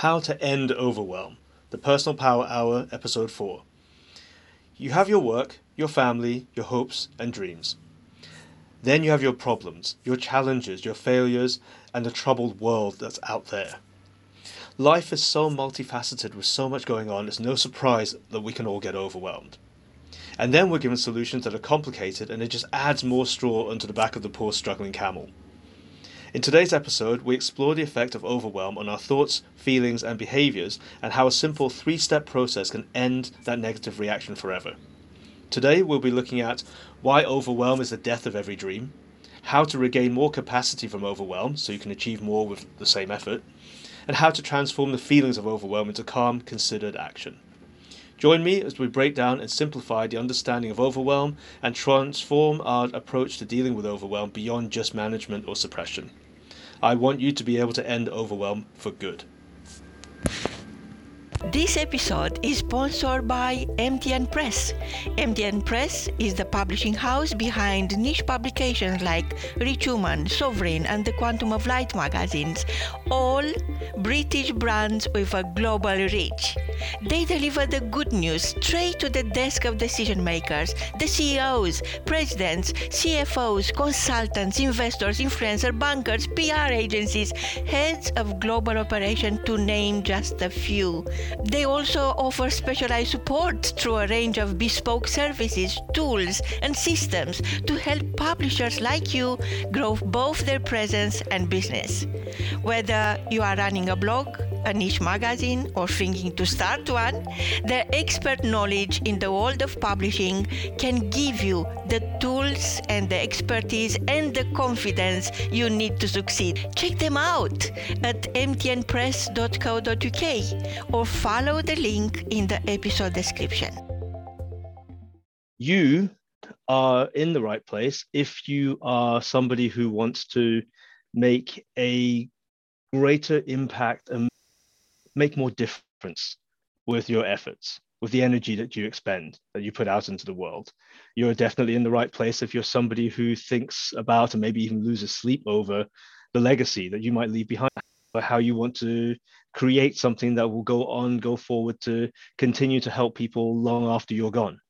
How to End Overwhelm, the Personal Power Hour, Episode 4. You have your work, your family, your hopes and dreams. Then you have your problems, your challenges, your failures, and the troubled world that's out there. Life is so multifaceted with so much going on, it's no surprise that we can all get overwhelmed. And then we're given solutions that are complicated and it just adds more straw onto the back of the poor struggling camel. In today's episode, we explore the effect of overwhelm on our thoughts, feelings, and behaviors, and how a simple three step process can end that negative reaction forever. Today, we'll be looking at why overwhelm is the death of every dream, how to regain more capacity from overwhelm so you can achieve more with the same effort, and how to transform the feelings of overwhelm into calm, considered action. Join me as we break down and simplify the understanding of overwhelm and transform our approach to dealing with overwhelm beyond just management or suppression. I want you to be able to end overwhelm for good. This episode is sponsored by MTN Press. MTN Press is the publishing house behind niche publications like Rich Human, Sovereign, and the Quantum of Light magazines, all British brands with a global reach. They deliver the good news straight to the desk of decision makers, the CEOs, presidents, CFOs, consultants, investors, influencers, bankers, PR agencies, heads of global operation, to name just a few. They also offer specialized support through a range of bespoke services, tools, and systems to help publishers like you grow both their presence and business. Whether you are running a blog, a niche magazine, or thinking to start one, their expert knowledge in the world of publishing can give you the tools and the expertise and the confidence you need to succeed. Check them out at mtnpress.co.uk or follow the link in the episode description. You are in the right place if you are somebody who wants to make a greater impact and make more difference with your efforts, with the energy that you expend, that you put out into the world. You're definitely in the right place if you're somebody who thinks about and maybe even loses sleep over the legacy that you might leave behind, or how you want to create something that will go on, go forward to continue to help people long after you're gone.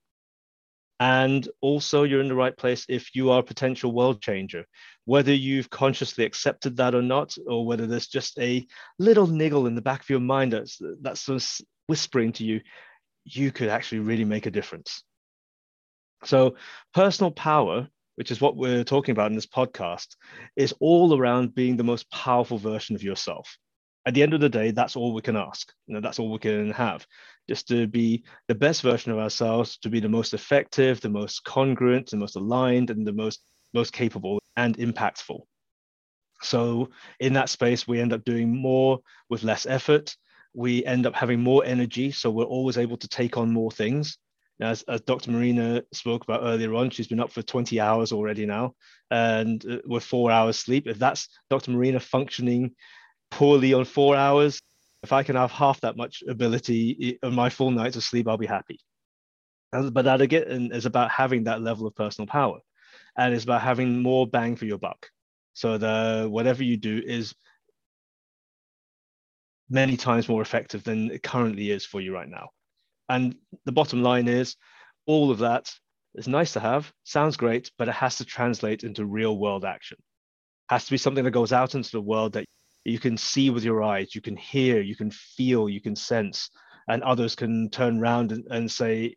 And also, you're in the right place if you are a potential world changer, whether you've consciously accepted that or not, or whether there's just a little niggle in the back of your mind that's, that's sort of whispering to you, you could actually really make a difference. So, personal power, which is what we're talking about in this podcast, is all around being the most powerful version of yourself at the end of the day, that's all we can ask. You know, that's all we can have, just to be the best version of ourselves, to be the most effective, the most congruent, the most aligned, and the most most capable and impactful. So in that space, we end up doing more with less effort. We end up having more energy, so we're always able to take on more things. As, as Dr. Marina spoke about earlier on, she's been up for 20 hours already now, and uh, with four hours sleep. If that's Dr. Marina functioning poorly on four hours. If I can have half that much ability on my full nights of sleep, I'll be happy. But that again is about having that level of personal power, and it's about having more bang for your buck. So the whatever you do is many times more effective than it currently is for you right now. And the bottom line is, all of that is nice to have, sounds great, but it has to translate into real world action. It has to be something that goes out into the world that you can see with your eyes, you can hear, you can feel, you can sense, and others can turn around and, and say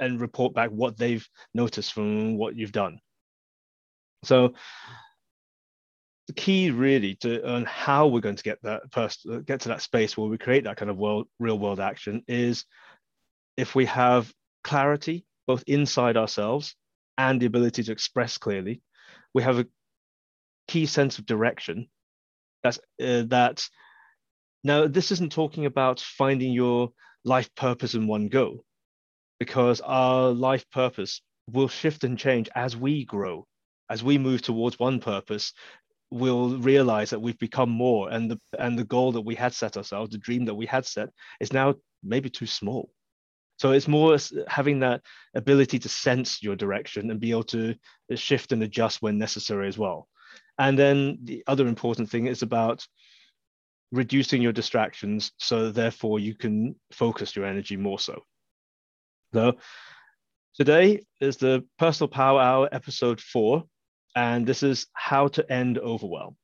and report back what they've noticed from what you've done. So the key really to on how we're going to get that person get to that space where we create that kind of world real world action is if we have clarity both inside ourselves and the ability to express clearly we have a key sense of direction that's uh, that. Now, this isn't talking about finding your life purpose in one go, because our life purpose will shift and change as we grow, as we move towards one purpose. We'll realize that we've become more, and the and the goal that we had set ourselves, the dream that we had set, is now maybe too small. So it's more having that ability to sense your direction and be able to shift and adjust when necessary as well. And then the other important thing is about reducing your distractions so therefore you can focus your energy more so. So today is the Personal Power Hour episode four, and this is how to end overwhelm.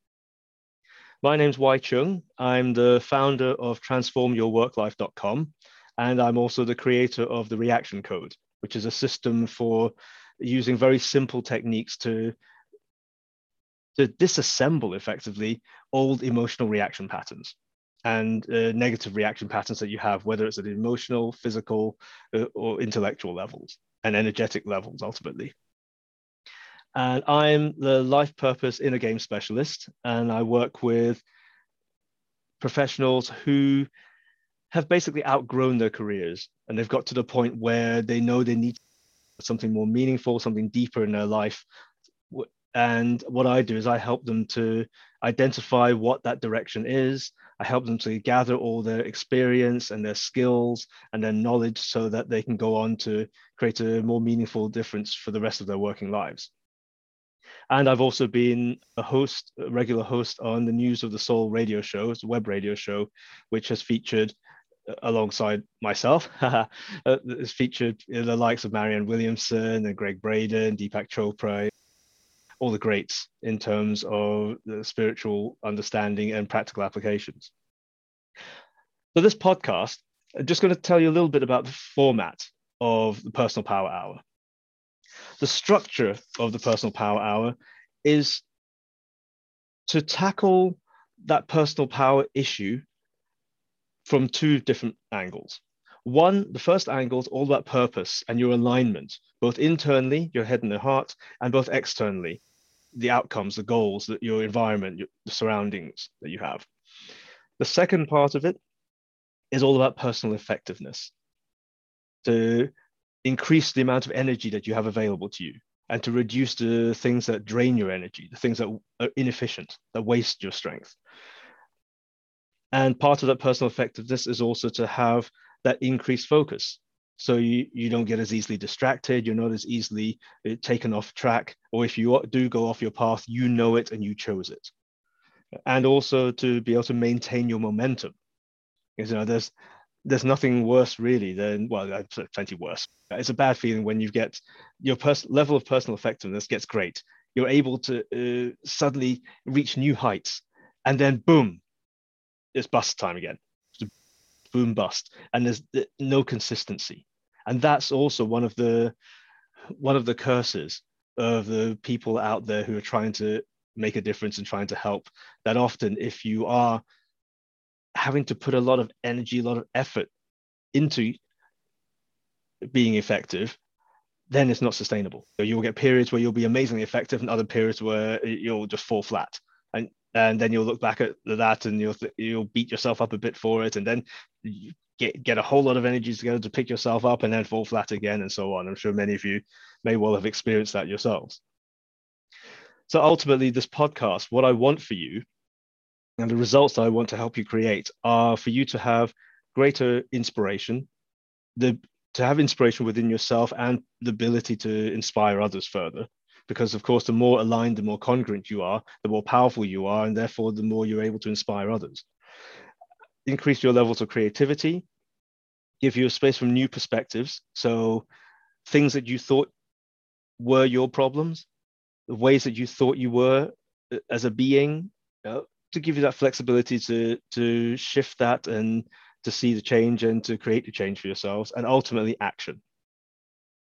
My name's Wai Cheung. I'm the founder of transformyourworklife.com, and I'm also the creator of the Reaction Code, which is a system for using very simple techniques to to disassemble effectively old emotional reaction patterns and uh, negative reaction patterns that you have, whether it's at emotional, physical, uh, or intellectual levels and energetic levels ultimately. And I'm the life purpose inner game specialist, and I work with professionals who have basically outgrown their careers and they've got to the point where they know they need something more meaningful, something deeper in their life and what I do is I help them to identify what that direction is. I help them to gather all their experience and their skills and their knowledge so that they can go on to create a more meaningful difference for the rest of their working lives. And I've also been a host, a regular host on the News of the Soul radio show, it's a web radio show, which has featured uh, alongside myself, uh, has featured the likes of Marianne Williamson and Gregg Braden, Deepak Chopra, all the greats in terms of the spiritual understanding and practical applications. So, this podcast, I'm just going to tell you a little bit about the format of the Personal Power Hour. The structure of the Personal Power Hour is to tackle that personal power issue from two different angles. One, the first angle is all about purpose and your alignment, both internally, your head and your heart, and both externally, the outcomes, the goals, that your environment, your, the surroundings that you have. The second part of it is all about personal effectiveness to increase the amount of energy that you have available to you and to reduce the things that drain your energy, the things that are inefficient, that waste your strength. And part of that personal effectiveness is also to have that increased focus. So you, you don't get as easily distracted, you're not as easily uh, taken off track, or if you do go off your path, you know it and you chose it. And also to be able to maintain your momentum. Because you know, there's there's nothing worse really than well, plenty worse. It's a bad feeling when you get your pers- level of personal effectiveness gets great. You're able to uh, suddenly reach new heights, and then boom, it's bust time again boom bust and there's no consistency. And that's also one of the one of the curses of the people out there who are trying to make a difference and trying to help that often if you are having to put a lot of energy a lot of effort into being effective then it's not sustainable. So you'll get periods where you'll be amazingly effective and other periods where you'll just fall flat. And and then you'll look back at that and you'll th- you'll beat yourself up a bit for it. And then get get a whole lot of energy together to pick yourself up and then fall flat again and so on. I'm sure many of you may well have experienced that yourselves. So ultimately this podcast what i want for you and the results that i want to help you create are for you to have greater inspiration the to have inspiration within yourself and the ability to inspire others further. Because of course the more aligned the more congruent you are the more powerful you are and therefore the more you're able to inspire others increase your levels of creativity give you a space from new perspectives so things that you thought were your problems the ways that you thought you were uh, as a being uh, to give you that flexibility to to shift that and to see the change and to create the change for yourselves and ultimately action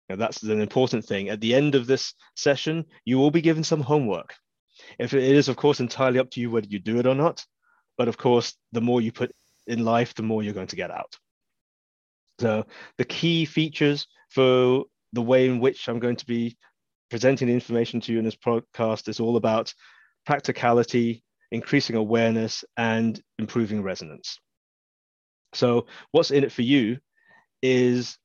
now, that's an important thing. At the end of this session, you will be given some homework. If it is, of course, entirely up to you whether you do it or not. But of course, the more you put in life, the more you're going to get out. So the key features for the way in which I'm going to be presenting information to you in this podcast is all about practicality, increasing awareness, and improving resonance. So what's in it for you is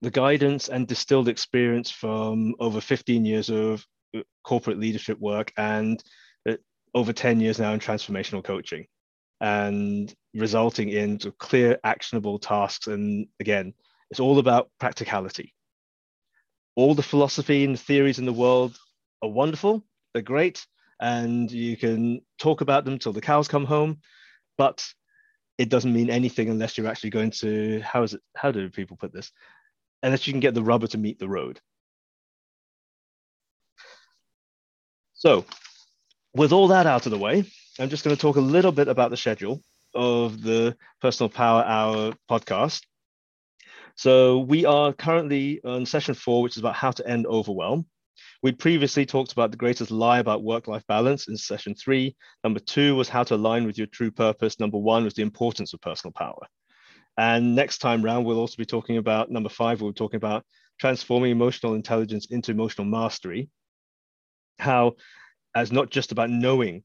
the guidance and distilled experience from over 15 years of corporate leadership work and over 10 years now in transformational coaching and resulting in clear actionable tasks. And again it's all about practicality. All the philosophy and theories in the world are wonderful. They're great. And you can talk about them till the cows come home. But it doesn't mean anything unless you're actually going to how is it how do people put this? Unless you can get the rubber to meet the road. So with all that out of the way i'm just going to talk a little bit about the schedule of the personal power hour podcast so we are currently on session four which is about how to end overwhelm we previously talked about the greatest lie about work life balance in session three. Number two was how to align with your true purpose. Number one was the importance of personal power. And next time round, we'll also be talking about number five, we're talking about transforming emotional intelligence into emotional mastery. How, as not just about knowing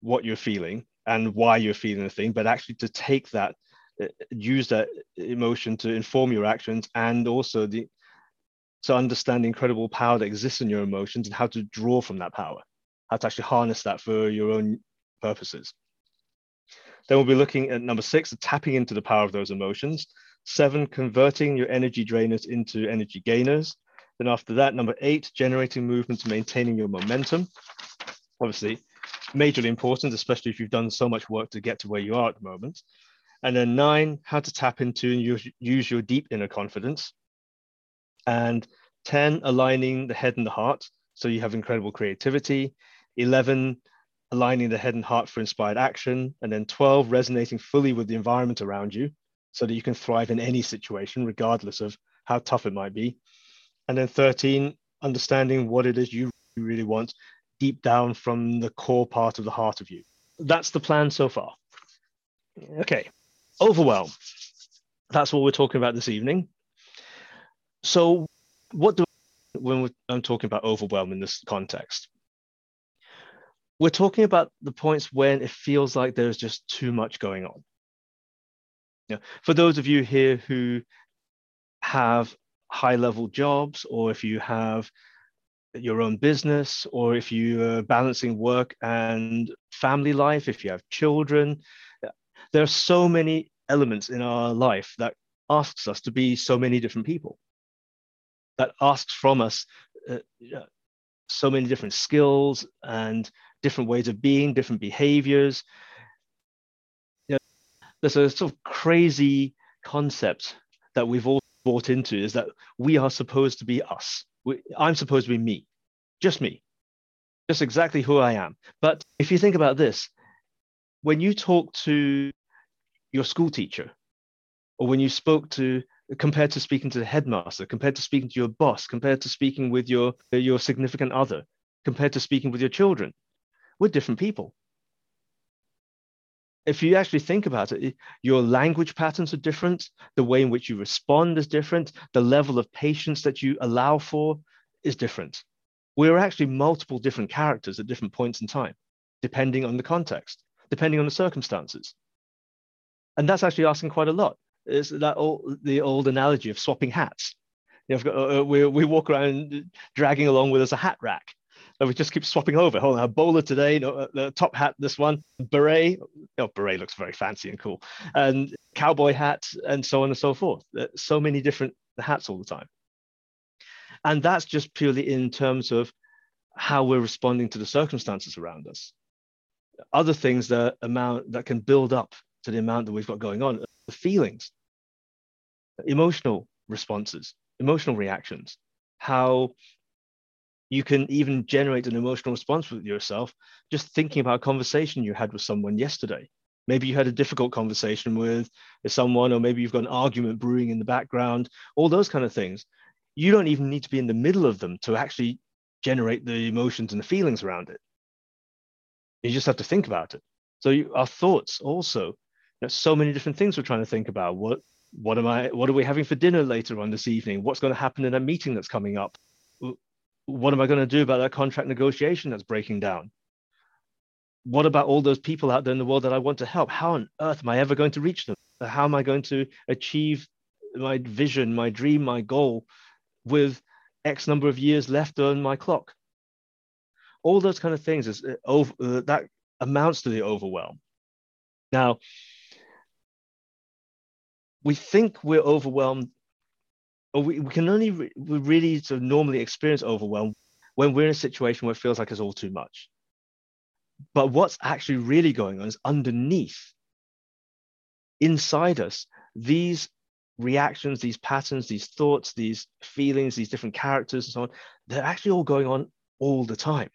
what you're feeling and why you're feeling the thing, but actually to take that, uh, use that emotion to inform your actions and also the to understand the incredible power that exists in your emotions and how to draw from that power, how to actually harness that for your own purposes. Then we'll be looking at number six, tapping into the power of those emotions. Seven, converting your energy drainers into energy gainers. Then after that, number eight, generating movement maintaining your momentum. Obviously, majorly important, especially if you've done so much work to get to where you are at the moment. And then nine, how to tap into and use, your deep inner confidence. And 10 aligning the head and the heart so you have incredible creativity. 11 aligning the head and heart for inspired action. And then 12 resonating fully with the environment around you so that you can thrive in any situation regardless of how tough it might be. And then 13 understanding what it is you really want deep down from the core part of the heart of you that's the plan so far okay overwhelm that's what we're talking about this evening so, what do when I'm talking about overwhelm in this context? We're talking about the points when it feels like there's just too much going on. Yeah. For those of you here who have high level jobs, or if you have your own business, or if you are balancing work and family life, if you have children, there are so many elements in our life that asks us to be so many different people that asks from us uh, so many different skills and different ways of being, different behaviors. You know, there's a sort of crazy concept that we've all bought into is that we are supposed to be us. I'm supposed to be me, just me, just exactly who I am. But if you think about this, when you talk to your school teacher, or when you spoke to compared to speaking to the headmaster, compared to speaking to your boss, compared to speaking with your, your significant other, compared to speaking with your children. We're different people. If you actually think about it, your language patterns are different, the way in which you respond is different, the level of patience that you allow for is different. We're actually multiple different characters at different points in time, depending on the context, depending on the circumstances. And that's actually asking quite a lot it's that old, the old analogy of swapping hats. You know, got, uh, uh, we, we walk around dragging along with us a hat rack. And we just keep swapping over. Hold on, a bowler today, uh, the top hat, this one, beret. Oh, beret looks very fancy and cool. And cowboy hat, and so on and so forth. So many different hats all the time. And that's just purely in terms of how we're responding to the circumstances around us. Other things that amount that can build up to the amount that we've got going on the feelings, emotional responses, emotional reactions, how you can even generate an emotional response with yourself just thinking about a conversation you had with someone yesterday. Maybe you had a difficult conversation with someone, or maybe you've got an argument brewing in the background, all those kind of things. You don't even need to be in the middle of them to actually generate the emotions and the feelings around it. You just have to think about it. So you, our thoughts also there's so many different things we're trying to think about. What what am I what are we having for dinner later on this evening? What's going to happen in a meeting that's coming up? What am I going to do about that contract negotiation that's breaking down? What about all those people out there in the world that I want to help? How on earth am I ever going to reach them? How am I going to achieve my vision, my dream, my goal with X number of years left on my clock? All those kind of things is uh, over, uh, that amounts to the overwhelm. Now, we think we're overwhelmed, we, we can only re- we really sort of normally experience overwhelm when we're in a situation where it feels like it's all too much. But what's actually really going on is underneath inside us, these reactions, these patterns, these thoughts, these feelings, these different characters, and so on, they're actually all going on all the time.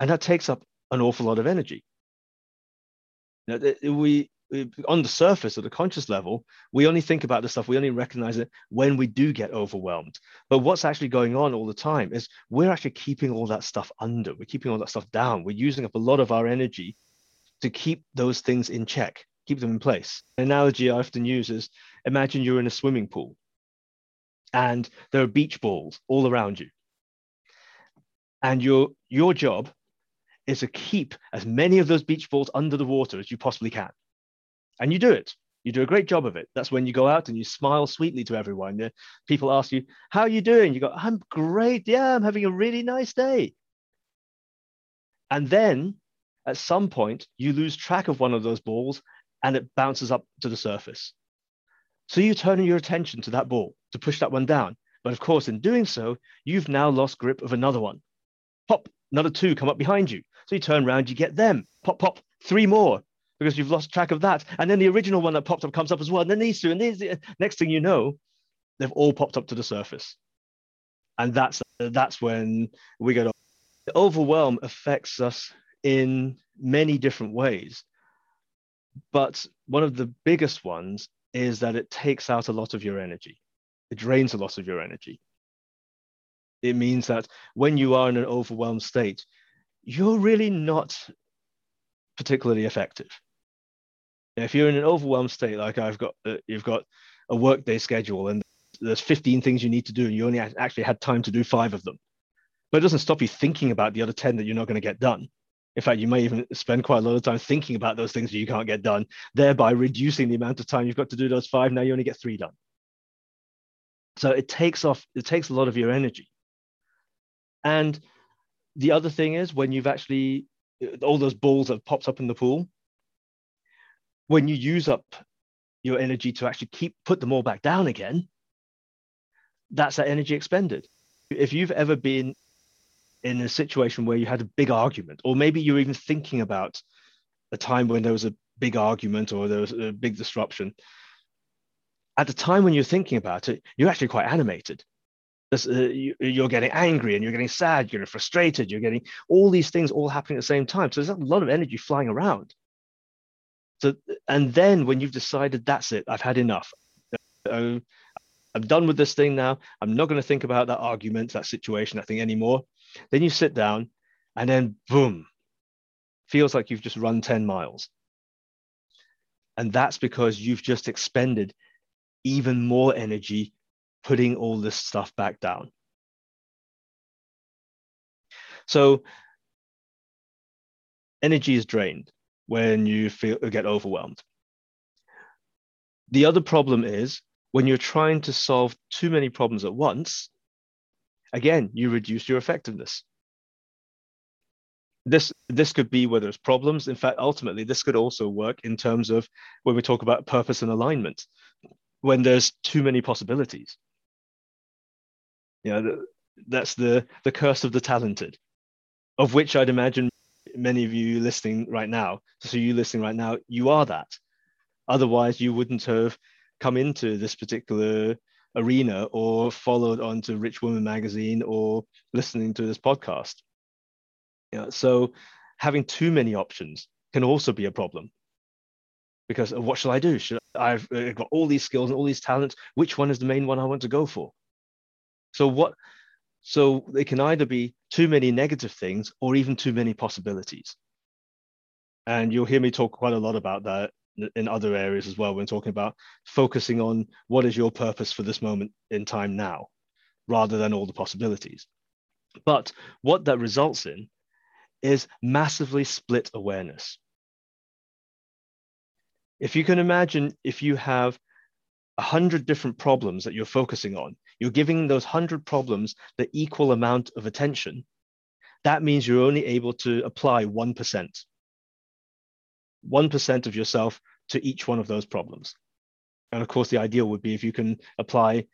And that takes up an awful lot of energy. Know, we on the surface at the conscious level, we only think about the stuff, we only recognize it when we do get overwhelmed. But what's actually going on all the time is we're actually keeping all that stuff under, we're keeping all that stuff down, we're using up a lot of our energy to keep those things in check, keep them in place. An analogy I often use is imagine you're in a swimming pool and there are beach balls all around you. And your your job is to keep as many of those beach balls under the water as you possibly can and you do it. You do a great job of it. That's when you go out and you smile sweetly to everyone. People ask you how are you doing? You go i'm great. Yeah i'm having a really nice day. And then at some point you lose track of one of those balls and it bounces up to the surface. So you turn your attention to that ball to push that one down. But of course in doing so you've now lost grip of another one. Pop another two come up behind you. So you turn around you get them. Pop pop three more because you've lost track of that. And then the original one that popped up comes up as well. And then these two, and these, next thing you know, they've all popped up to the surface. And that's that's when we get the overwhelm affects us in many different ways. But one of the biggest ones is that it takes out a lot of your energy. It drains a lot of your energy. It means that when you are in an overwhelmed state, you're really not particularly effective if you're in an overwhelmed state, like I've got, uh, you've got a workday schedule and there's 15 things you need to do, and you only actually had time to do five of them. But it doesn't stop you thinking about the other 10 that you're not going to get done. In fact, you may even spend quite a lot of time thinking about those things that you can't get done, thereby reducing the amount of time you've got to do those five. Now you only get three done. So it takes off, it takes a lot of your energy. And the other thing is when you've actually, all those balls have popped up in the pool, when you use up your energy to actually keep put them all back down again, that's that energy expended. If you've ever been in a situation where you had a big argument, or maybe you're even thinking about a time when there was a big argument or there was a big disruption, at the time when you're thinking about it, you're actually quite animated. Uh, you, are getting angry and you're getting sad, you're frustrated, you're getting all these things all happening at the same time. So there's a lot of energy flying around. So, and then when you've decided that's it, I've had enough. Uh, I'm done with this thing now. I'm not going to think about that argument, that situation, that thing anymore. Then you sit down, and then boom, feels like you've just run 10 miles. And that's because you've just expended even more energy putting all this stuff back down. So energy is drained when you feel get overwhelmed. The other problem is when you're trying to solve too many problems at once, again, you reduce your effectiveness. This, this could be whether it's problems. In fact, ultimately, this could also work in terms of when we talk about purpose and alignment, when there's too many possibilities. You know, that's the, the curse of the talented, of which I'd imagine many of you listening right now, so you listening right now, you are that. Otherwise, you wouldn't have come into this particular arena or followed on to Rich Woman magazine or listening to this podcast. You know, so having too many options can also be a problem because uh, what shall I do? Should I've uh, got all these skills and all these talents? Which one is the main one I want to go for? So what so they can either be too many negative things or even too many possibilities. And you'll hear me talk quite a lot about that in other areas as well when talking about focusing on what is your purpose for this moment in time now, rather than all the possibilities. But what that results in is massively split awareness. If you can imagine, if you have a hundred different problems that you're focusing on, you're giving those 100 problems the equal amount of attention, that means you're only able to apply 1%. 1% of yourself to each one of those problems. And of course, the ideal would be if you can apply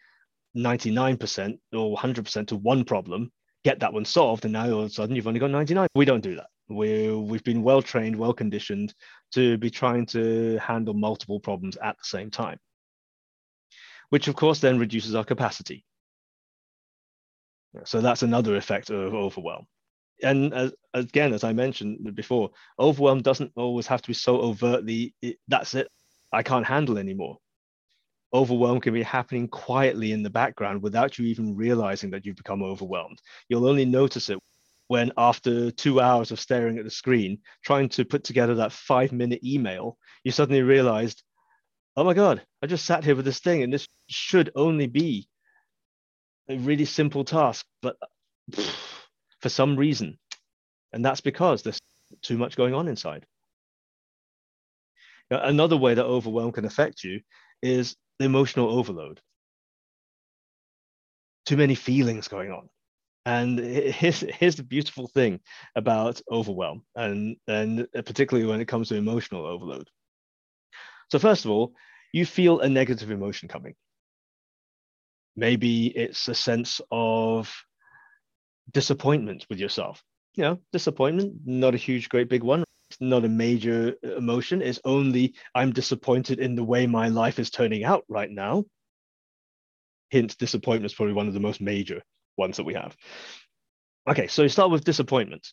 99% or 100% to one problem, get that one solved, and now all of a sudden you've only got 99. We don't do that. we we've been well trained, well conditioned to be trying to handle multiple problems at the same time, which of course then reduces our capacity. So that's another effect of overwhelm. And as, again, as I mentioned before, overwhelm doesn't always have to be so overtly, it, that's it, I can't handle anymore. Overwhelm can be happening quietly in the background without you even realizing that you've become overwhelmed. You'll only notice it when after two hours of staring at the screen, trying to put together that five minute email, you suddenly realized, oh my God, I just sat here with this thing and this should only be a really simple task, but for some reason, and that's because there's too much going on inside. Now, another way that overwhelm can affect you is the emotional overload. Too many feelings going on and here's, here's the beautiful thing about overwhelm, and, and particularly when it comes to emotional overload. So, first of all, you feel a negative emotion coming. Maybe it's a sense of disappointment with yourself. You know, disappointment, not a huge, great big one, it's not a major uh, emotion. It's only I'm disappointed in the way my life is turning out right now. Hint, disappointment is probably one of the most major ones that we have. Okay, so you start with disappointment.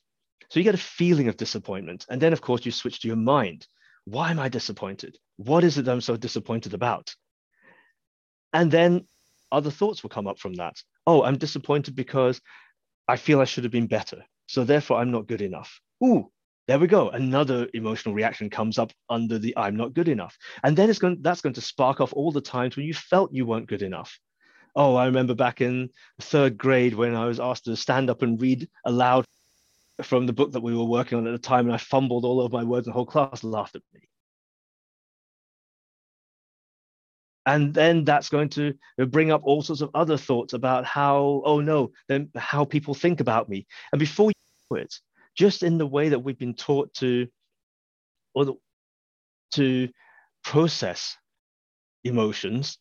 So you get a feeling of disappointment. And then, of course, you switch to your mind. Why am I disappointed? What is it I'm so disappointed about? And then other thoughts will come up from that. Oh, I'm disappointed because I feel I should have been better. So therefore, I'm not good enough. Ooh, there we go. Another emotional reaction comes up under the I'm not good enough. And then it's going that's going to spark off all the times when you felt you weren't good enough oh, I remember back in third grade when I was asked to stand up and read aloud from the book that we were working on at the time, and I fumbled all over my words, and the whole class laughed at me. And then that's going to bring up all sorts of other thoughts about how, oh no, then how people think about me. And before you know it, just in the way that we've been taught to, or the, to process emotions,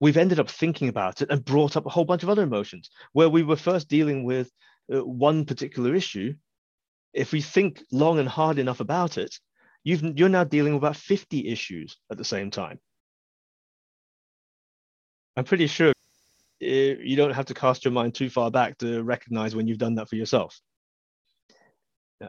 we've ended up thinking about it and brought up a whole bunch of other emotions where we were first dealing with uh, one particular issue. If we think long and hard enough about it, you've, you're now dealing with about 50 issues at the same time. I'm pretty sure you don't have to cast your mind too far back to recognize when you've done that for yourself.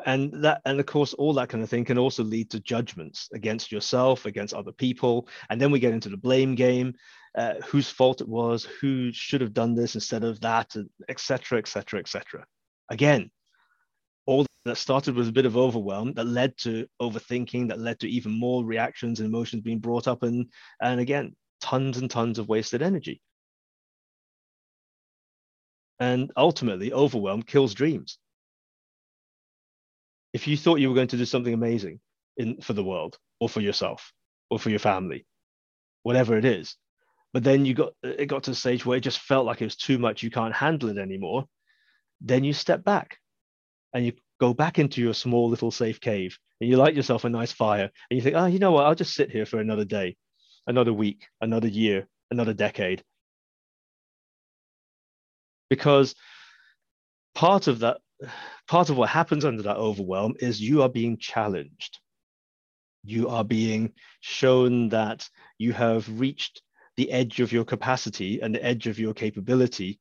And that and of course all that kind of thing can also lead to judgments against yourself against other people. And then we get into the blame game uh, whose fault it was who should have done this instead of that etc etc etc again all that started with a bit of overwhelm that led to overthinking that led to even more reactions and emotions being brought up. And and again tons and tons of wasted energy. And ultimately overwhelm kills dreams. If you thought you were going to do something amazing in for the world or for yourself or for your family, whatever it is, but then you got it got to a stage where it just felt like it was too much, you can't handle it anymore, then you step back and you go back into your small little safe cave and you light yourself a nice fire and you think, oh, you know what, I'll just sit here for another day, another week, another year, another decade. Because part of that part of what happens under that overwhelm is you are being challenged. You are being shown that you have reached the edge of your capacity and the edge of your capability,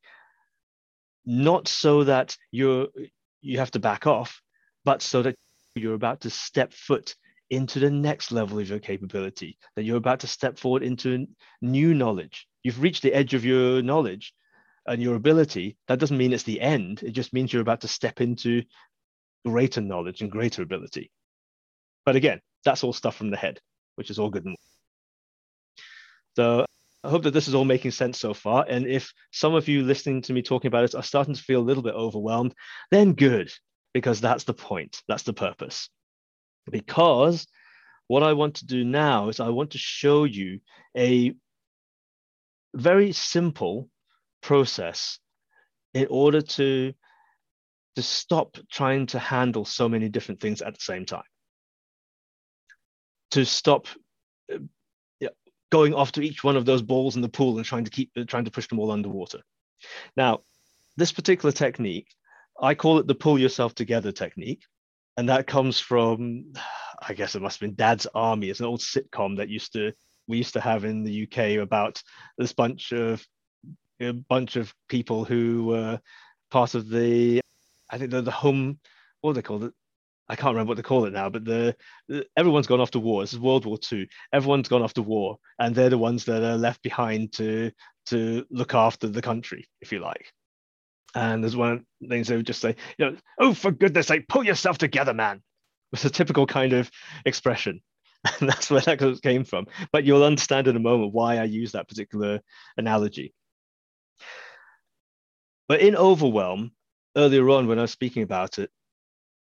not so that you're you have to back off, but so that you're about to step foot into the next level of your capability, that you're about to step forward into new knowledge. You've reached the edge of your knowledge, and your ability, that doesn't mean it's the end. It just means you're about to step into greater knowledge and greater ability. But again, that's all stuff from the head, which is all good and so I hope that this is all making sense so far. And if some of you listening to me talking about it are starting to feel a little bit overwhelmed, then good, because that's the point, that's the purpose. Because what I want to do now is I want to show you a very simple process in order to to stop trying to handle so many different things at the same time to stop uh, going after each one of those balls in the pool and trying to keep trying to push them all underwater now this particular technique I call it the pull yourself together technique. And that comes from, I guess it must have been Dad's Army. It's an old sitcom that used to we used to have in the UK about this bunch of a bunch of people who were part of the I think the the home what they call it? I can't remember what they call it now, but the, the, everyone's gone off to war. This is World War II. Everyone's gone off to war, and they're the ones that are left behind to to look after the country, if you like. And there's one things they would just say, you know, oh for goodness sake, pull yourself together, man. It's a typical kind of expression. And that's where that came from. But you'll understand in a moment why I use that particular analogy. But in overwhelm, earlier on when I was speaking about it,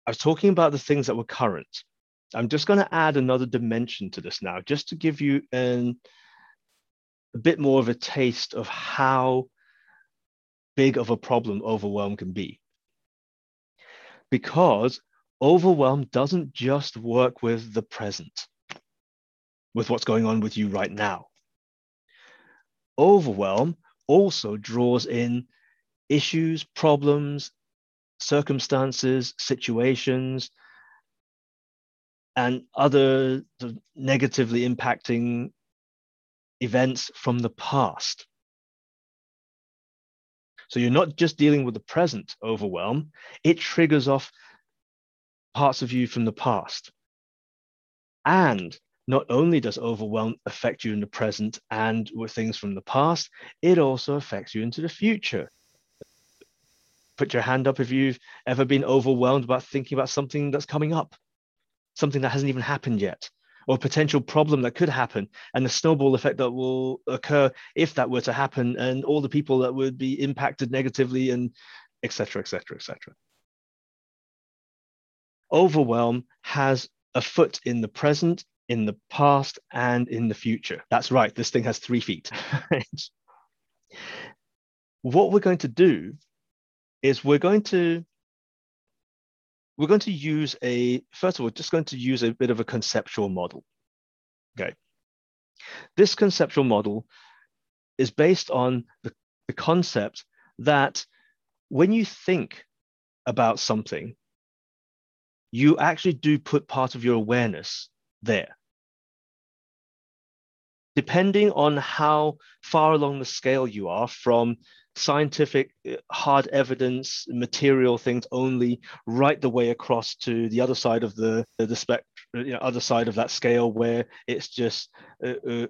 I was talking about the things that were current. I'm just going to add another dimension to this now, just to give you an, a bit more of a taste of how big of a problem overwhelm can be. Because overwhelm doesn't just work with the present, with what's going on with you right now. Overwhelm also draws in issues, problems, circumstances, situations, and other negatively impacting events from the past. So you're not just dealing with the present overwhelm, it triggers off parts of you from the past. And not only does overwhelm affect you in the present and with things from the past, it also affects you into the future put your hand up if you've ever been overwhelmed about thinking about something that's coming up, something that hasn't even happened yet, or potential problem that could happen, and the snowball effect that will occur if that were to happen, and all the people that would be impacted negatively, and etc., etc., etc. Overwhelm has a foot in the present, in the past, and in the future. That's right, this thing has three feet. what we're going to do is we're going to we're going to use a first of all just going to use a bit of a conceptual model okay? This conceptual model is based on the, the concept that when you think about something you actually do put part of your awareness there. Depending on how far along the scale you are from scientific uh, hard evidence material things only right the way across to the other side of the the spectrum you know, other side of that scale where it's just uh, uh,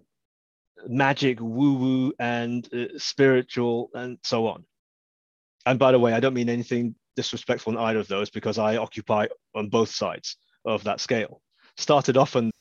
magic woo woo and uh, spiritual and so on. And by the way i don't mean anything disrespectful in either of those because i occupy on both sides of that scale. Started off on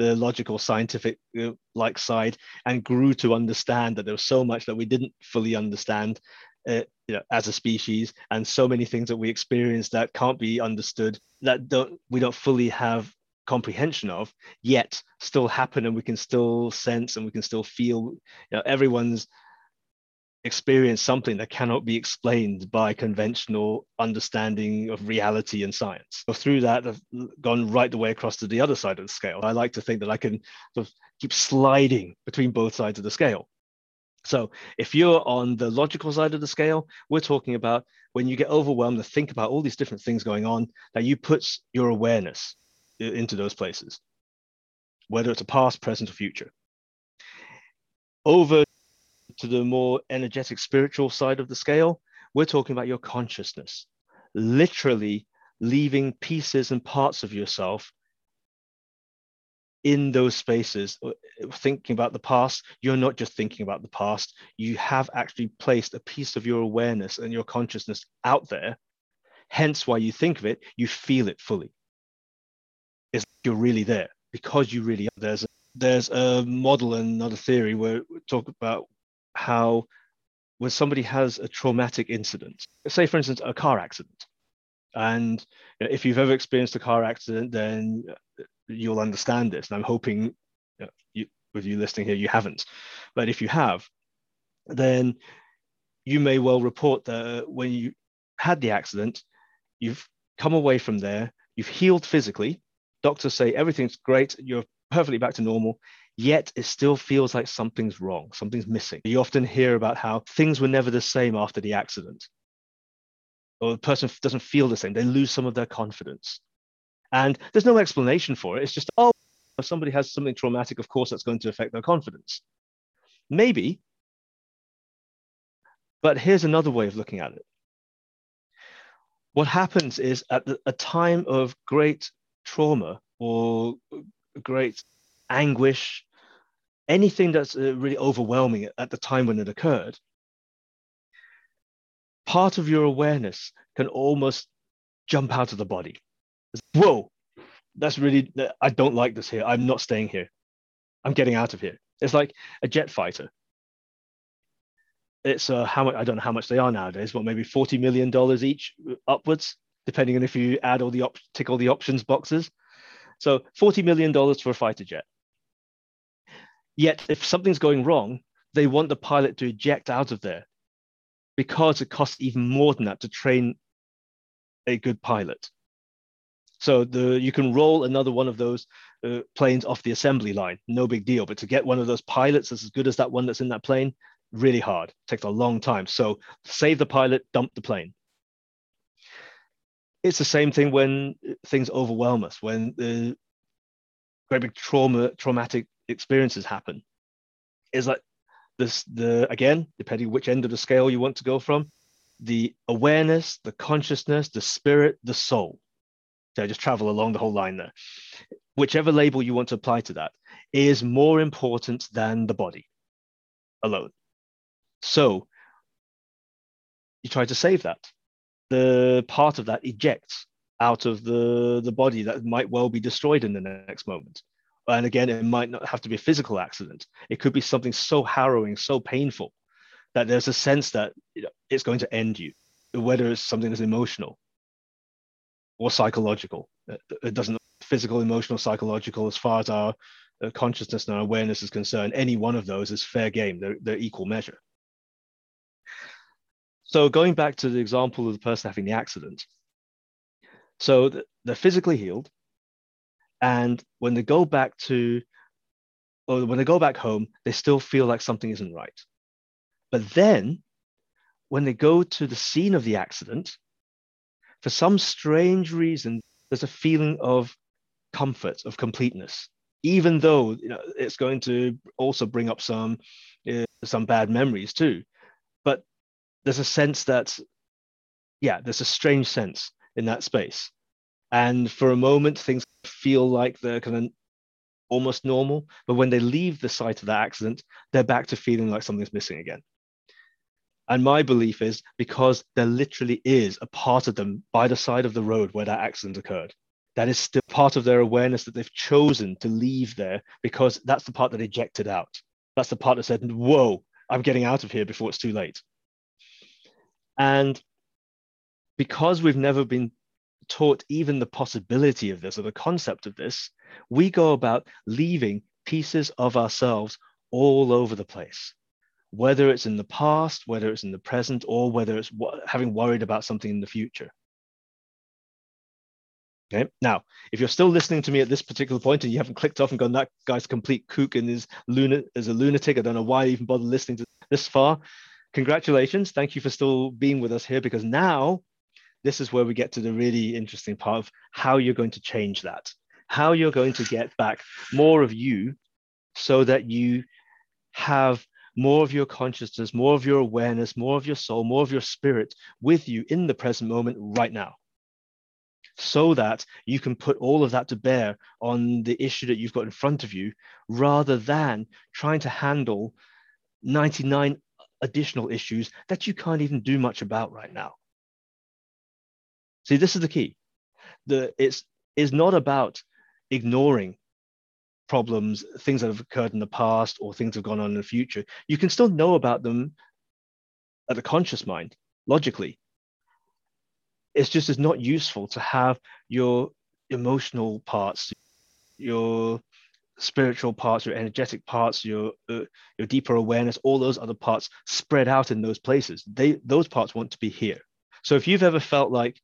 the logical scientific uh, like side and grew to understand that there was so much that we didn't fully understand uh, you know, as a species and so many things that we experience that can't be understood that don't we don't fully have comprehension of yet still happen and we can still sense and we can still feel you know everyone's experience something that cannot be explained by conventional understanding of reality and science. So through that, I've gone right the way across to the other side of the scale. I like to think that I can sort of keep sliding between both sides of the scale. So if you're on the logical side of the scale, we're talking about when you get overwhelmed to think about all these different things going on, that you put your awareness into those places, whether it's a past, present, or future. Over to the more energetic spiritual side of the scale, we're talking about your consciousness, literally leaving pieces and parts of yourself in those spaces uh, thinking about the past. You're not just thinking about the past. You have actually placed a piece of your awareness and your consciousness out there. Hence why you think of it you feel it fully. It's you're really there because you really are. There's a, there's a model and another theory where we talk about how when somebody has a traumatic incident, say for instance a car accident, and if you've ever experienced a car accident, then you'll understand this. And I'm hoping you, with you listening here, you haven't. But if you have, then you may well report that when you had the accident, you've come away from there, you've healed physically. Doctors say everything's great, you're perfectly back to normal, yet it still feels like something's wrong, something's missing. You often hear about how things were never the same after the accident. or the person doesn't feel the same. They lose some of their confidence. And there's no explanation for it. It's just, oh, if somebody has something traumatic, of course that's going to affect their confidence. Maybe. But here's another way of looking at it. What happens is at a time of great trauma or great anguish, anything that's uh, really overwhelming at the time when it occurred, part of your awareness can almost jump out of the body. Whoa, that's really, I don't like this here. I'm not staying here. I'm getting out of here. It's like a jet fighter. It's uh, how much, I don't know how much they are nowadays, but maybe $40 million each uh, upwards, depending on if you add all the, op- tick all the options boxes. So $40 million for a fighter jet. Yet, if something's going wrong, they want the pilot to eject out of there because it costs even more than that to train a good pilot. So the you can roll another one of those uh, planes off the assembly line, no big deal. But to get one of those pilots that's as good as that one that's in that plane, really hard. Takes a long time. So save the pilot, dump the plane. It's the same thing when things overwhelm us, when the great big trauma, traumatic experiences happen. Is like this the again depending which end of the scale you want to go from the awareness the consciousness the spirit the soul. So I just travel along the whole line there. Whichever label you want to apply to that is more important than the body alone. So you try to save that. The part of that ejects out of the the body that might well be destroyed in the next moment and again, it might not have to be a physical accident. It could be something so harrowing, so painful that there's a sense that it's going to end you, whether it's something that's emotional or psychological. It doesn't physical, emotional, psychological, as far as our uh, consciousness and our awareness is concerned, any one of those is fair game. They're, they're equal measure. So going back to the example of the person having the accident. So they're physically healed. And when they go back to, or when they go back home, they still feel like something isn't right. But then when they go to the scene of the accident, for some strange reason, there's a feeling of comfort, of completeness, even though you know, it's going to also bring up some, uh, some bad memories too. But there's a sense that, yeah, there's a strange sense in that space. And for a moment, things feel like they're kind of almost normal. But when they leave the site of that accident, they're back to feeling like something's missing again. And my belief is because there literally is a part of them by the side of the road where that accident occurred. That is still part of their awareness that they've chosen to leave there because that's the part that ejected out. That's the part that said, Whoa, I'm getting out of here before it's too late. And because we've never been taught even the possibility of this or the concept of this, we go about leaving pieces of ourselves all over the place, whether it's in the past, whether it's in the present, or whether it's having worried about something in the future. Okay. Now, if you're still listening to me at this particular point and you haven't clicked off and gone, that guy's complete kook and is luna is a lunatic. I don't know why I even bother listening to this far. Congratulations. Thank you for still being with us here because now this is where we get to the really interesting part of how you're going to change that, how you're going to get back more of you so that you have more of your consciousness, more of your awareness, more of your soul, more of your spirit with you in the present moment right now. So that you can put all of that to bear on the issue that you've got in front of you rather than trying to handle 99 additional issues that you can't even do much about right now. See, this is the key. The it's is not about ignoring problems, things that have occurred in the past or things that have gone on in the future. You can still know about them at the conscious mind, logically. It's just it's not useful to have your emotional parts, your spiritual parts, your energetic parts, your uh, your deeper awareness, all those other parts spread out in those places. They those parts want to be here. So if you've ever felt like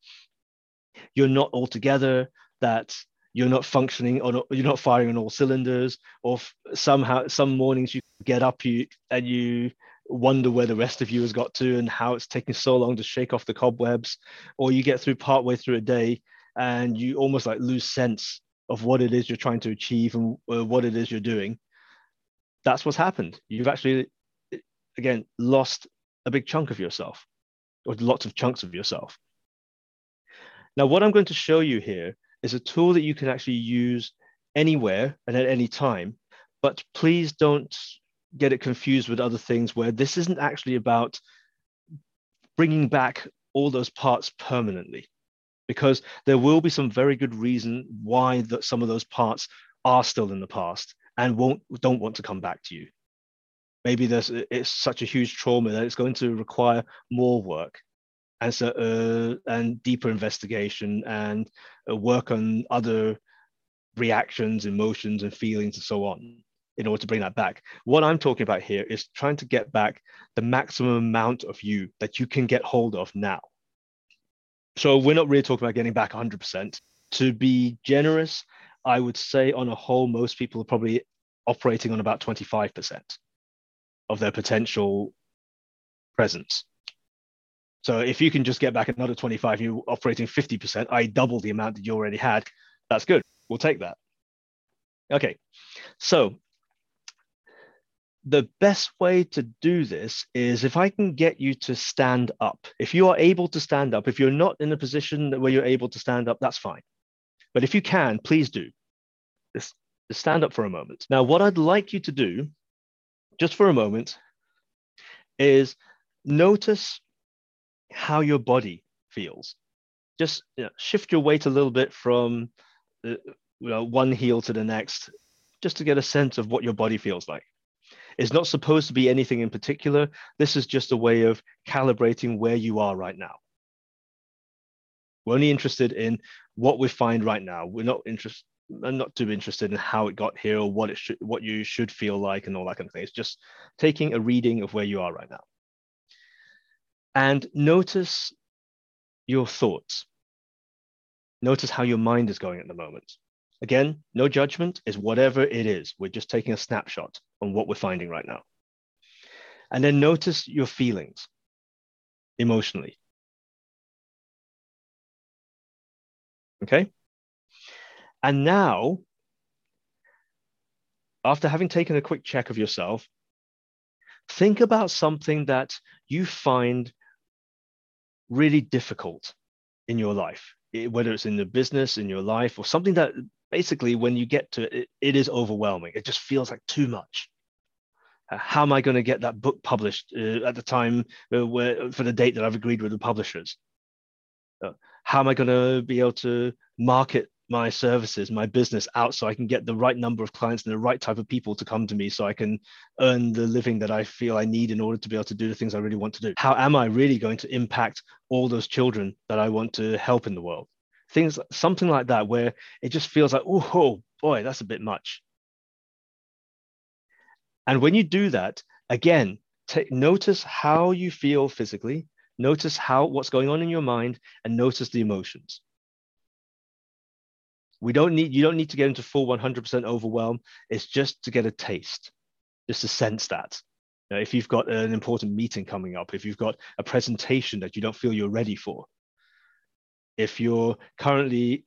you're not all together, that you're not functioning or you're not firing on all cylinders, or somehow some mornings you get up you and you wonder where the rest of you has got to and how it's taking so long to shake off the cobwebs, or you get through partway through a day and you almost like lose sense of what it is you're trying to achieve and uh, what it is you're doing. That's what's happened. You've actually, again, lost a big chunk of yourself, or lots of chunks of yourself. Now, what I'm going to show you here is a tool that you can actually use anywhere and at any time, but please don't get it confused with other things where this isn't actually about bringing back all those parts permanently because there will be some very good reason why some of those parts are still in the past and won't don't want to come back to you. Maybe there's it's such a huge trauma that it's going to require more work and so uh, and deeper investigation and uh, work on other reactions emotions and feelings and so on in order to bring that back. What I'm talking about here is trying to get back the maximum amount of you that you can get hold of now. So we're not really talking about getting back 100%. To be generous, I would say on a whole, most people are probably operating on about 25% of their potential presence. So if you can just get back another 25, you're operating 50%, I double the amount that you already had, that's good. We'll take that. Okay, so the best way to do this is if I can get you to stand up. If you are able to stand up, if you're not in a position where you're able to stand up, that's fine. But if you can, please do. Just, stand up for a moment. Now, what I'd like you to do, just for a moment, is notice how your body feels. Just you know, shift your weight a little bit from the, you know, one heel to the next, just to get a sense of what your body feels like. It's not supposed to be anything in particular. This is just a way of calibrating where you are right now. We're only interested in what we find right now. We're not interested. I'm uh, not too interested in how it got here or what it should, what you should feel like, and all that kind of thing. It's just taking a reading of where you are right now. And notice your thoughts. Notice how your mind is going at the moment. Again, no judgment is whatever it is. We're just taking a snapshot on what we're finding right now. And then notice your feelings emotionally. Okay. And now, after having taken a quick check of yourself, think about something that you find really difficult in your life, whether it's in the business, in your life, or something that basically when you get to it, it is overwhelming. It just feels like too much. Uh, how am I going to get that book published uh, at the time uh, where, for the date that I've agreed with the publishers? Uh, how am I going to be able to market my services, my business out so I can get the right number of clients and the right type of people to come to me so I can earn the living that I feel I need in order to be able to do the things I really want to do? How am I really going to impact all those children that I want to help in the world? things something like that where it just feels like oh boy that's a bit much and when you do that again take notice how you feel physically notice how what's going on in your mind and notice the emotions we don't need you don't need to get into full 100% overwhelm it's just to get a taste just to sense that you know, if you've got an important meeting coming up if you've got a presentation that you don't feel you're ready for if you're currently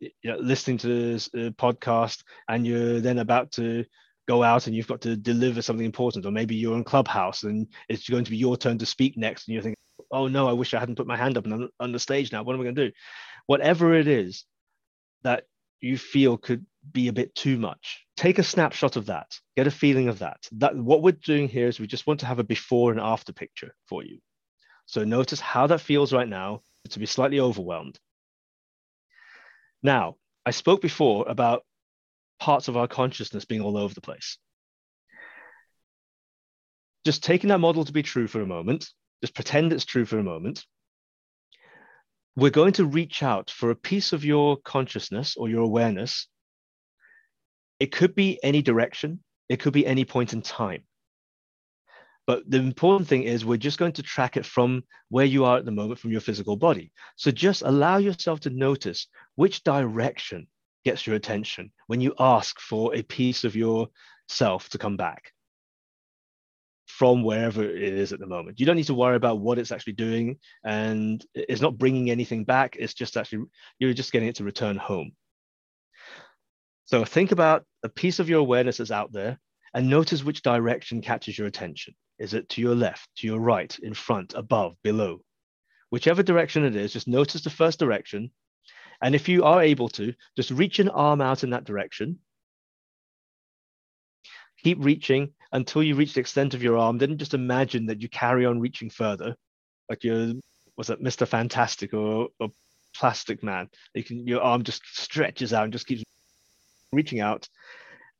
you know, listening to this uh, podcast and you're then about to go out and you've got to deliver something important, or maybe you're in Clubhouse and it's going to be your turn to speak next, and you're thinking, "Oh no, I wish I hadn't put my hand up and I'm on the stage now. What am I going to do?" Whatever it is that you feel could be a bit too much, take a snapshot of that. Get a feeling of that. That what we're doing here is we just want to have a before and after picture for you. So notice how that feels right now to be slightly overwhelmed. Now, I spoke before about parts of our consciousness being all over the place. Just taking that model to be true for a moment, just pretend it's true for a moment. We're going to reach out for a piece of your consciousness or your awareness. It could be any direction, it could be any point in time. But the important thing is we're just going to track it from where you are at the moment from your physical body. So just allow yourself to notice which direction gets your attention when you ask for a piece of yourself to come back. From wherever it is at the moment. You don't need to worry about what it's actually doing, and it's not bringing anything back. It's just actually you're just getting it to return home. So think about a piece of your awareness that's out there, and notice which direction catches your attention. Is it to your left, to your right, in front, above, below? Whichever direction it is, just notice the first direction. And if you are able to, just reach an arm out in that direction keep reaching until you reach the extent of your arm. Then just imagine that you carry on reaching further, like you're was it Mr. Fantastic or, or Plastic Man? You can your arm just stretches out and just keeps reaching out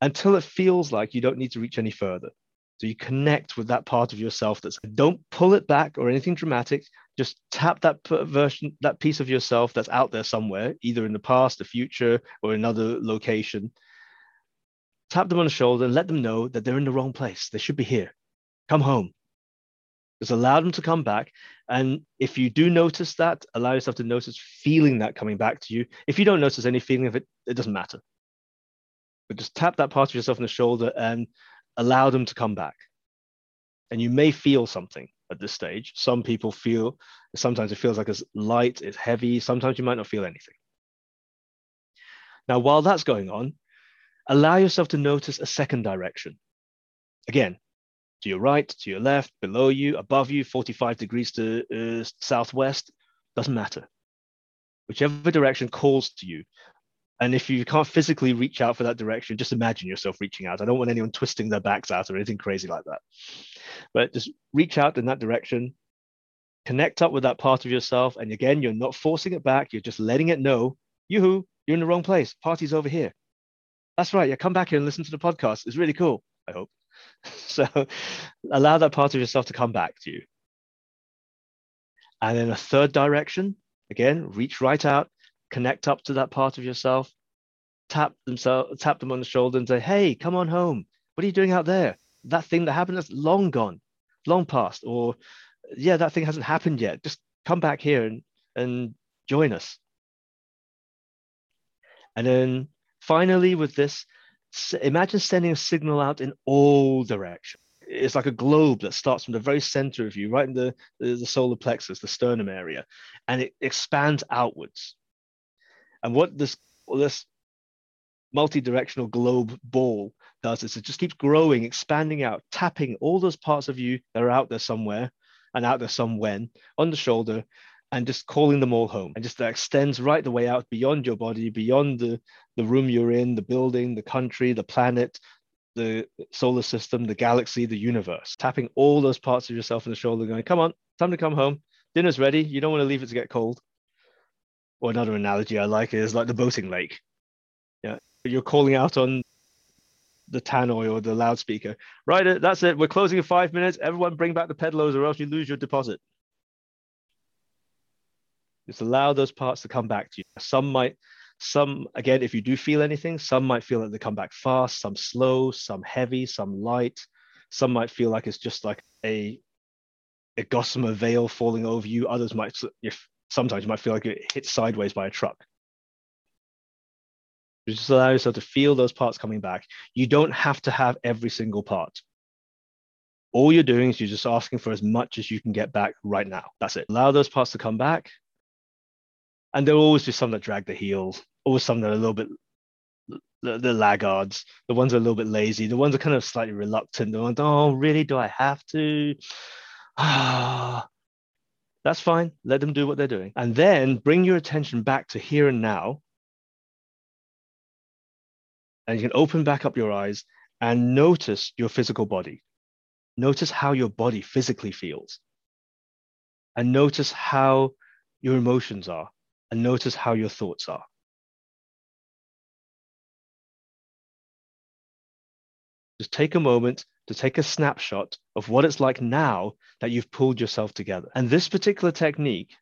until it feels like you don't need to reach any further. So you connect with that part of yourself that's don't pull it back or anything dramatic. Just tap that version, that piece of yourself that's out there somewhere, either in the past, the future, or another location, tap them on the shoulder and let them know that they're in the wrong place. They should be here. Come home. Just allow them to come back. And if you do notice that, allow yourself to notice feeling that coming back to you. If you don't notice any feeling of it, it doesn't matter. But just tap that part of yourself on the shoulder and allow them to come back. And you may feel something at this stage. Some people feel, sometimes it feels like it's light, it's heavy. Sometimes you might not feel anything. Now, while that's going on, allow yourself to notice a second direction. Again, to your right, to your left, below you, above you, 45 degrees to uh, southwest, doesn't matter. Whichever direction calls to you. And if you can't physically reach out for that direction, just imagine yourself reaching out. I don't want anyone twisting their backs out or anything crazy like that. But just reach out in that direction, connect up with that part of yourself. And again, you're not forcing it back, you're just letting it know, yoo-hoo, you're in the wrong place. Party's over here. That's right. Yeah, come back here and listen to the podcast. It's really cool. I hope. so allow that part of yourself to come back to you. And then a third direction, again, reach right out, connect up to that part of yourself, tap themselves, tap them on the shoulder and say, hey, come on home. What are you doing out there? That thing that happened that's long gone, long past, or yeah, that thing hasn't happened yet. Just come back here and, and join us. And then Finally, with this, imagine sending a signal out in all directions. It's like a globe that starts from the very center of you, right in the, the, solar plexus, the sternum area, and it expands outwards. And what this, this multi-directional globe ball does is it just keeps growing, expanding out, tapping all those parts of you that are out there somewhere and out there some when on the shoulder and just calling them all home. And just that extends right the way out beyond your body beyond the the room you're in the building the country the planet the solar system the galaxy the universe. Tapping all those parts of yourself in the shoulder going come on time to come home. Dinner's ready. You don't want to leave it to get cold. Or another analogy i like is like the boating lake. Yeah you're calling out on the tannoy or the loudspeaker. Right uh, that's it. We're closing in five minutes. Everyone bring back the pedals or else you lose your deposit just allow those parts to come back to you. Some might, some again, if you do feel anything, some might feel that they come back fast, some slow, some heavy, some light. Some might feel like it's just like a a gossamer veil falling over you. Others might, if sometimes you might feel like it hit sideways by a truck. just allow yourself to feel those parts coming back. You don't have to have every single part. All you're doing is you're just asking for as much as you can get back right now. That's it. Allow those parts to come back and there'll always be some that drag the heels, always some that are a little bit the, the laggards, the ones that are a little bit lazy, the ones that are kind of slightly reluctant, the ones, oh, really? Do I have to? Ah, that's fine. Let them do what they're doing. And then bring your attention back to here and now. And you can open back up your eyes and notice your physical body. Notice how your body physically feels. And notice how your emotions are and notice how your thoughts are. Just take a moment to take a snapshot of what it's like now that you've pulled yourself together. And this particular technique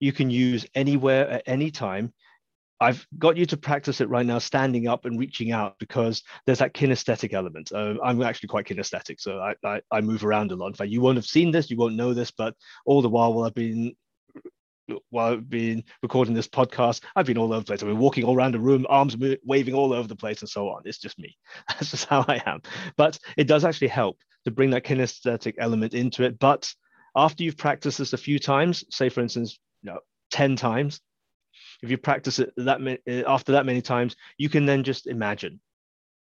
you can use anywhere at any time. I've got you to practice it right now, standing up and reaching out because there's that kinesthetic element. Uh, I'm actually quite kinesthetic, so I, I, I, move around a lot. In fact, you won't have seen this, you won't know this, but all the while, while I've been while I've been recording this podcast, I've been all over the place. I've been walking all around the room, arms waving all over the place, and so on. It's just me. That's just how I am. But it does actually help to bring that kinesthetic element into it. But after you've practiced this a few times, say for instance, you know, 10 times, if you practice it that many, uh, after that many times, you can then just imagine.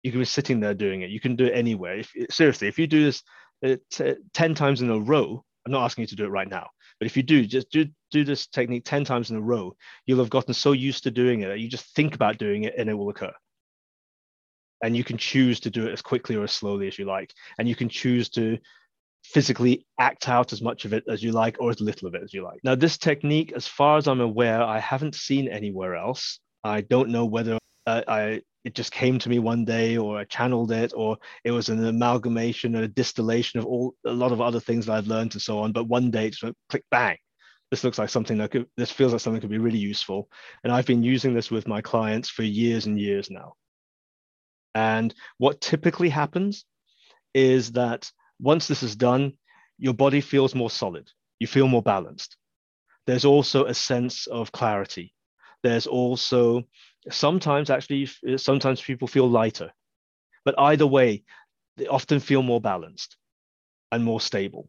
You can be sitting there doing it. You can do it anywhere. If seriously, if you do this uh, t- 10 times in a row, I'm not asking you to do it right now, but if you do, just do do this technique 10 times in a row, you'll have gotten so used to doing it that you just think about doing it and it will occur. And you can choose to do it as quickly or as slowly as you like. And you can choose to physically act out as much of it as you like or as little of it as you like. Now, this technique, as far as I'm aware, I haven't seen anywhere else. I don't know whether uh, I it just came to me one day or I channeled it or it was an amalgamation and a distillation of all a lot of other things that I've learned and so on. But one day it's went click bang. This looks like something that could this feels like something could be really useful. And I've been using this with my clients for years and years now. And what typically happens is that once this is done, your body feels more solid. You feel more balanced. There's also a sense of clarity. There's also sometimes actually, sometimes people feel lighter. But either way, they often feel more balanced and more stable.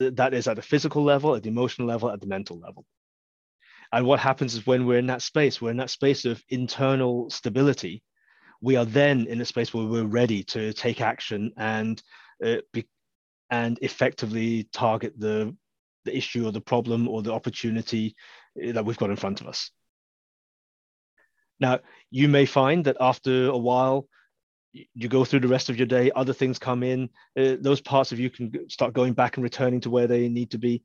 That is at the physical level, at the emotional level, at the mental level. And what happens is when we're in that space, we're in that space of internal stability, we are then in a space where we're ready to take action and uh, be, and effectively target the the issue or the problem or the opportunity uh, that we've got in front of us. Now, you may find that after a while, you go through the rest of your day, other things come in, uh, those parts of you can start going back and returning to where they need to be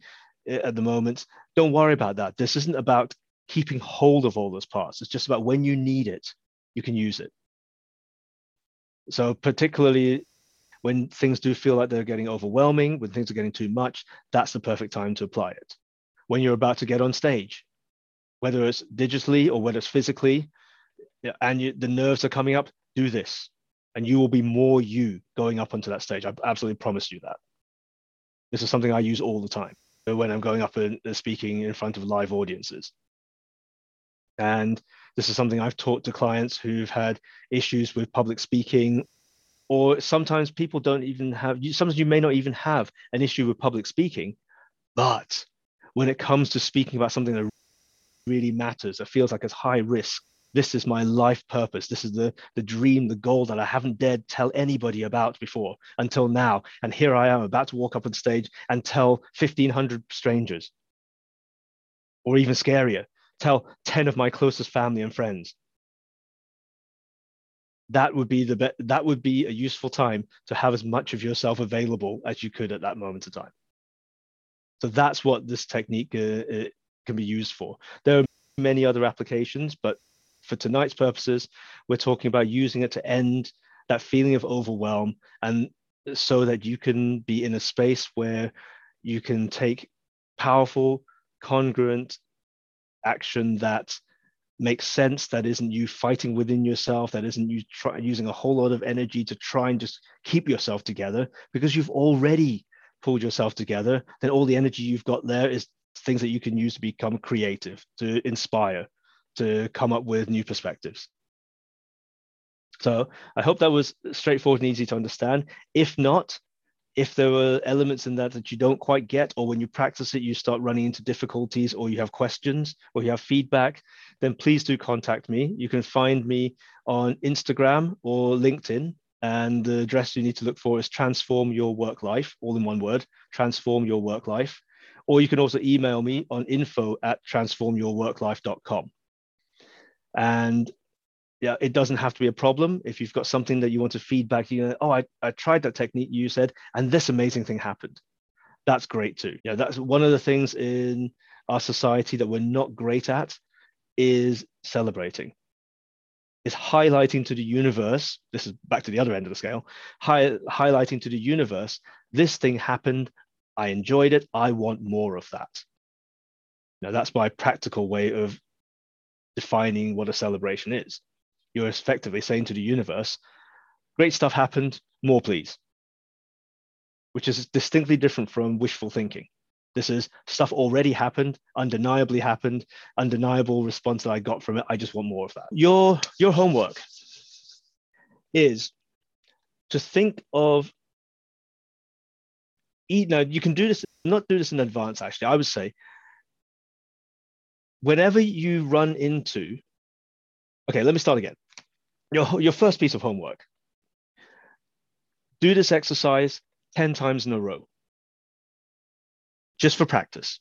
uh, at the moment. Don't worry about that. This isn't about keeping hold of all those parts. It's just about when you need it, you can use it. So particularly when things do feel like they're getting overwhelming, when things are getting too much, that's the perfect time to apply it. When you're about to get on stage, whether it's digitally or whether it's physically, and you, the nerves are coming up, do this, and you will be more you going up onto that stage. I absolutely promise you that. This is something I use all the time when I'm going up and speaking in front of live audiences. And this is something I've taught to clients who've had issues with public speaking, or sometimes people don't even have, sometimes you may not even have an issue with public speaking, but when it comes to speaking about something that really matters, that feels like it's high risk, this is my life purpose. This is the, the dream, the goal that I haven't dared tell anybody about before until now. And here I am about to walk up on stage and tell 1,500 strangers, or even scarier, tell 10 of my closest family and friends that would be the be- that would be a useful time to have as much of yourself available as you could at that moment of time so that's what this technique uh, uh, can be used for there are many other applications but for tonight's purposes we're talking about using it to end that feeling of overwhelm and so that you can be in a space where you can take powerful congruent action that makes sense that isn't you fighting within yourself that isn't you try, using a whole lot of energy to try and just keep yourself together. Because you've already pulled yourself together then all the energy you've got there is things that you can use to become creative to inspire to come up with new perspectives so i hope that was straightforward and easy to understand if not if there are elements in that that you don't quite get, or when you practice it, you start running into difficulties, or you have questions, or you have feedback, then please do contact me. You can find me on Instagram or LinkedIn. And the address you need to look for is transform your work life, all in one word, transform your work life. Or you can also email me on info at transformyourworklife.com. And yeah, it doesn't have to be a problem. If you've got something that you want to feedback, you know, oh, I, I tried that technique you said, and this amazing thing happened. That's great too. Yeah, that's one of the things in our society that we're not great at is celebrating. Is highlighting to the universe. This is back to the other end of the scale. High, highlighting to the universe. This thing happened. I enjoyed it. I want more of that. Now that's my practical way of defining what a celebration is you're effectively saying to the universe, great stuff happened, more please, which is distinctly different from wishful thinking. This is stuff already happened, undeniably happened, undeniable response that I got from it. I just want more of that. Your, your homework is to think of you know, you can do this, not do this in advance, actually. I would say, whenever you run into, okay, let me start again. Your, your first piece of homework do this exercise 10 times in a row, just for practice.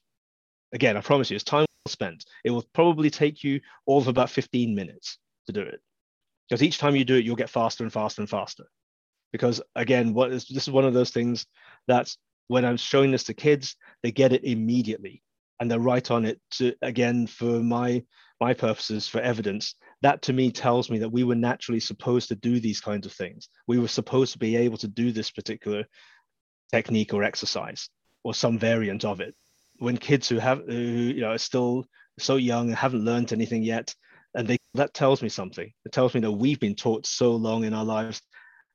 Again, I promise you, it's time well spent. It will probably take you all of about 15 minutes to do it. Because each time you do it, you'll get faster and faster and faster. Because again, what is this is one of those things that when I'm showing this to kids, they get it immediately and they're right on it to again for my my purposes for evidence. That to me tells me that we were naturally supposed to do these kinds of things. We were supposed to be able to do this particular technique or exercise or some variant of it. When kids who have who you know are still so young and haven't learned anything yet and they that tells me something. It tells me that we've been taught so long in our lives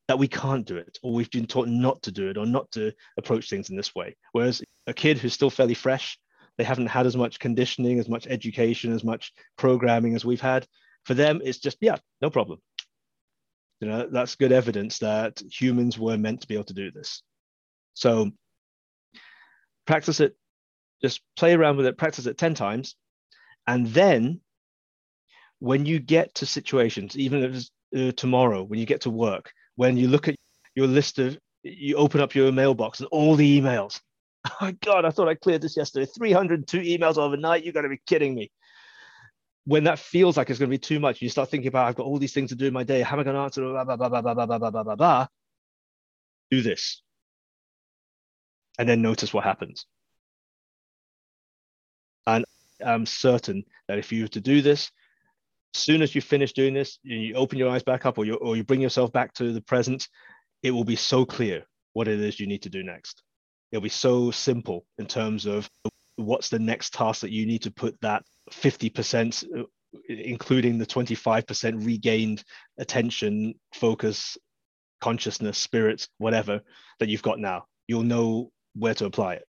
that we can't do it or we've been taught not to do it or not to approach things in this way. Whereas a kid who's still fairly fresh they haven't had as much conditioning as much education as much programming as we've had. For them it's just yeah no problem. You know that's good evidence that humans were meant to be able to do this. So practice it just play around with it practice it 10 times and then when you get to situations even if it's uh, tomorrow when you get to work when you look at your list of you open up your mailbox and all the emails oh my god i thought i cleared this yesterday. 302 emails overnight. You got to be kidding me. When that feels like it's going to be too much you start thinking about i've got all these things to do in my day. How am i going to answer? Blah, blah, blah, blah, blah, blah, blah, blah, blah, blah. do this. And then notice what happens. And i'm certain that if you were to do this as soon as you finish doing this, you open your eyes back up or you, or you bring yourself back to the present, it will be so clear what it is you need to do next. It'll be so simple in terms of what's the next task that you need to put that 50%, uh, including the 25% regained attention, focus, consciousness, spirits, whatever that you've got now. You'll know where to apply it.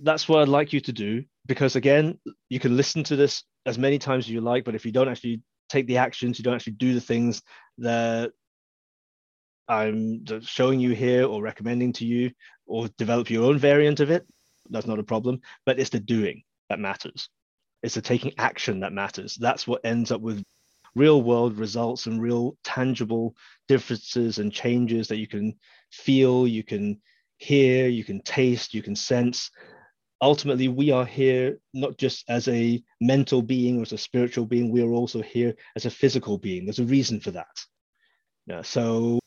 That's what I'd like you to do because, again, you can listen to this as many times as you like, but if you don't actually take the actions, you don't actually do the things that I'm showing you here or recommending to you, or develop your own variant of it, that's not a problem. But it's the doing that matters. It's the taking action that matters. That's what ends up with real world results and real tangible differences and changes that you can feel, you can hear, you can taste, you can sense, ultimately we are here not just as a mental being or as a spiritual being we are also here as a physical being there's a reason for that yeah, so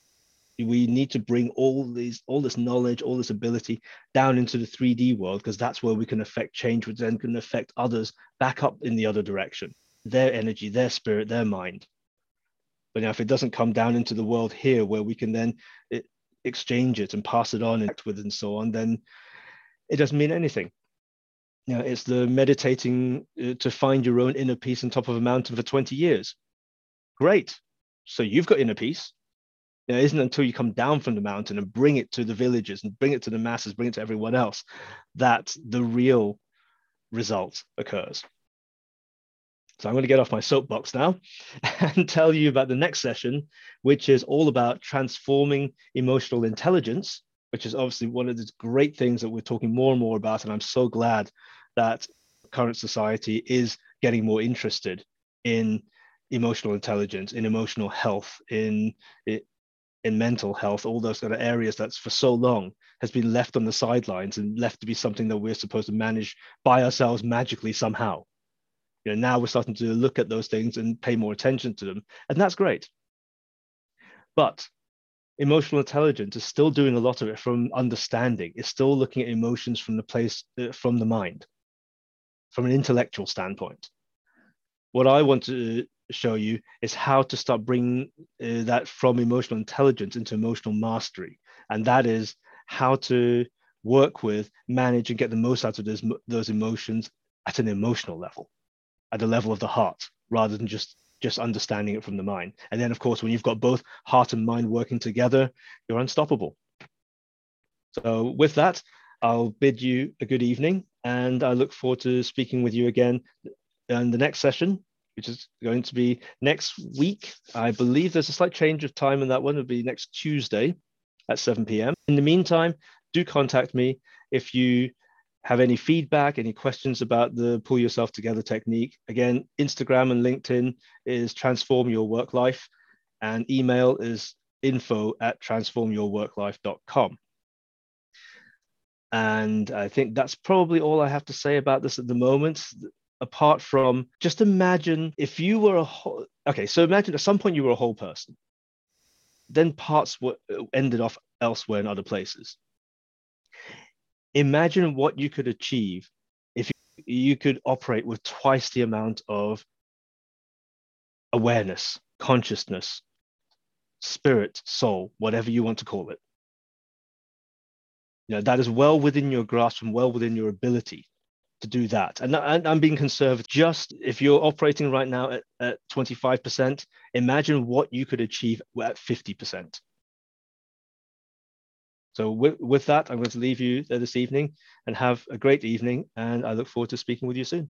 we need to bring all these all this knowledge all this ability down into the 3d world because that's where we can affect change which then can affect others back up in the other direction their energy their spirit their mind but now if it doesn't come down into the world here where we can then it, exchange it and pass it on and with and so on then it doesn't mean anything you know, it's the meditating uh, to find your own inner peace on top of a mountain for 20 years. Great. So you've got inner peace. You know, it isn't until you come down from the mountain and bring it to the villages and bring it to the masses, bring it to everyone else, that the real result occurs. So I'm going to get off my soapbox now and tell you about the next session, which is all about transforming emotional intelligence which is obviously one of the great things that we're talking more and more about. And I'm so glad that current society is getting more interested in emotional intelligence, in emotional health, in in mental health, all those kind of areas that's for so long has been left on the sidelines and left to be something that we're supposed to manage by ourselves magically somehow. You know, now we're starting to look at those things and pay more attention to them, and that's great. But emotional intelligence is still doing a lot of it from understanding it's still looking at emotions from the place uh, from the mind from an intellectual standpoint what i want to show you is how to start bringing uh, that from emotional intelligence into emotional mastery and that is how to work with manage and get the most out of those, those emotions at an emotional level at the level of the heart rather than just just understanding it from the mind. And then, of course, when you've got both heart and mind working together, you're unstoppable. So, with that, I'll bid you a good evening, and I look forward to speaking with you again in the next session, which is going to be next week. I believe there's a slight change of time in that one. It'll be next Tuesday at 7 p.m. In the meantime, do contact me if you have any feedback, any questions about the pull yourself together technique. Again, Instagram and LinkedIn is transform your work life, and email is info at transformyourworklife.com. And I think that's probably all I have to say about this at the moment. Apart from just imagine if you were a whole, okay, so imagine at some point you were a whole person, then parts were uh, ended off elsewhere in other places. Imagine what you could achieve if you, you could operate with twice the amount of awareness, consciousness, spirit, soul, whatever you want to call it. You know, that is well within your grasp and well within your ability to do that. And, I'm being conservative. Just if you're operating right now at, at 25%, imagine what you could achieve at 50%. So with, with that, I'm going to leave you there this evening and have a great evening. And I look forward to speaking with you soon.